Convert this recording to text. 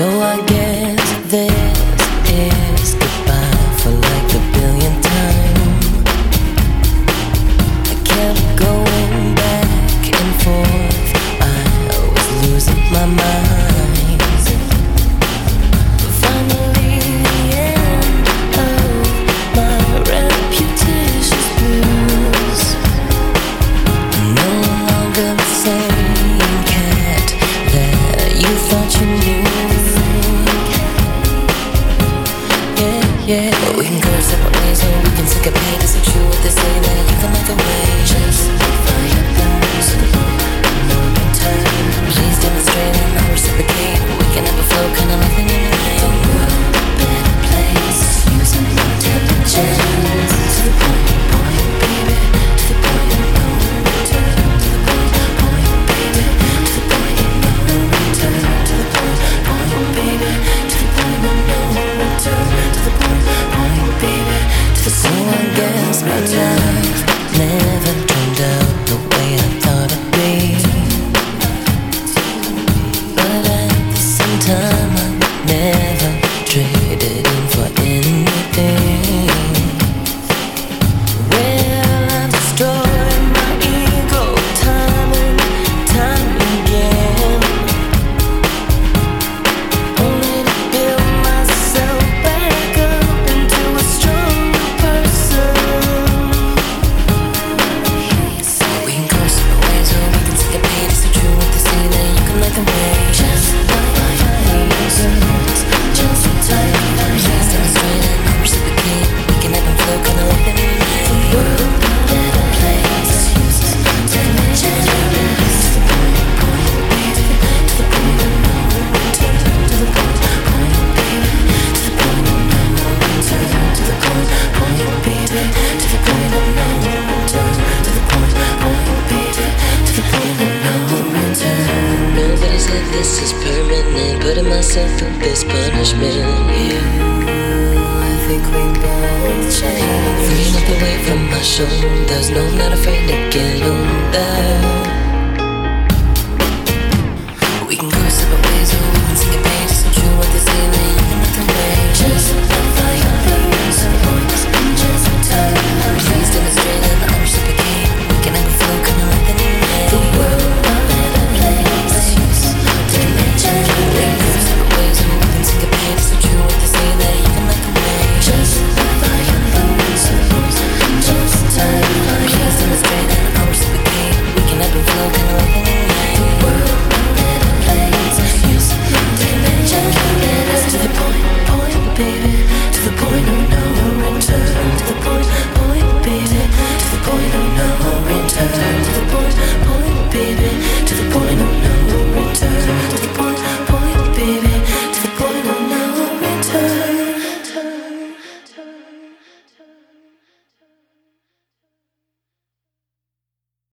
So I guess this is goodbye for like. I kept going back and forth, I was losing my mind. yeah. But we can go separate ways and we can take a break. It's so true what they say that you can make a way. Just fire. myself in this punishment. Yeah, I think we both changed. Three up from my shoulders, no, not afraid to get on that.